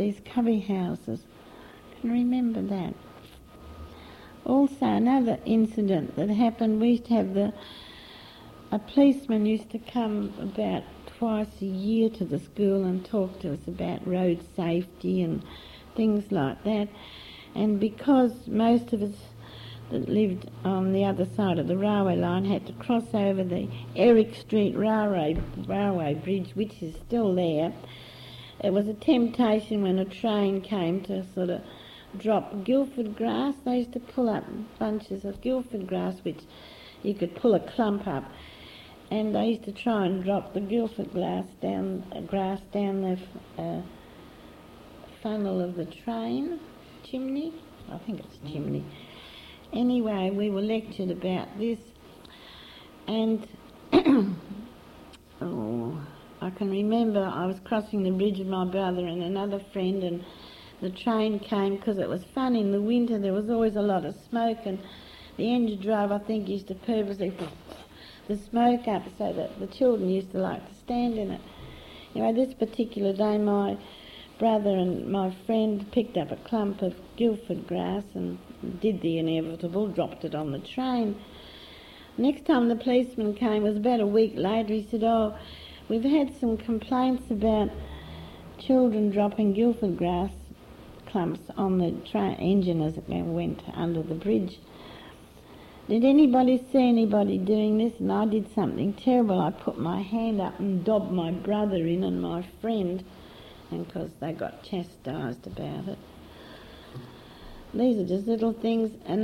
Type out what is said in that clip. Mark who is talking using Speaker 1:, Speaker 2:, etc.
Speaker 1: these cubby houses. I can remember that. Also, another incident that happened, we used to have the, a policeman used to come about twice a year to the school and talk to us about road safety and things like that. And because most of us that lived on the other side of the railway line had to cross over the Eric Street Railway, railway Bridge, which is still there, it was a temptation when a train came to sort of drop Guildford grass. They used to pull up bunches of Guildford grass, which you could pull a clump up, and they used to try and drop the Guildford grass down, grass down the uh, funnel of the train chimney. I think it's chimney. Anyway, we were lectured about this, and oh, I can remember I was crossing the bridge with my brother and another friend, and the train came because it was fun in the winter. There was always a lot of smoke, and the engine driver, I think, used to purposely put the smoke up so that the children used to like to stand in it. Anyway, this particular day, my brother and my friend picked up a clump of Guildford grass and did the inevitable, dropped it on the train. Next time the policeman came was about a week later. He said, "Oh, we've had some complaints about children dropping Guildford grass clumps on the train engine as it went under the bridge. Did anybody see anybody doing this? And I did something terrible. I put my hand up and dobbed my brother in and my friend, and because they got chastised about it. These are just little things, and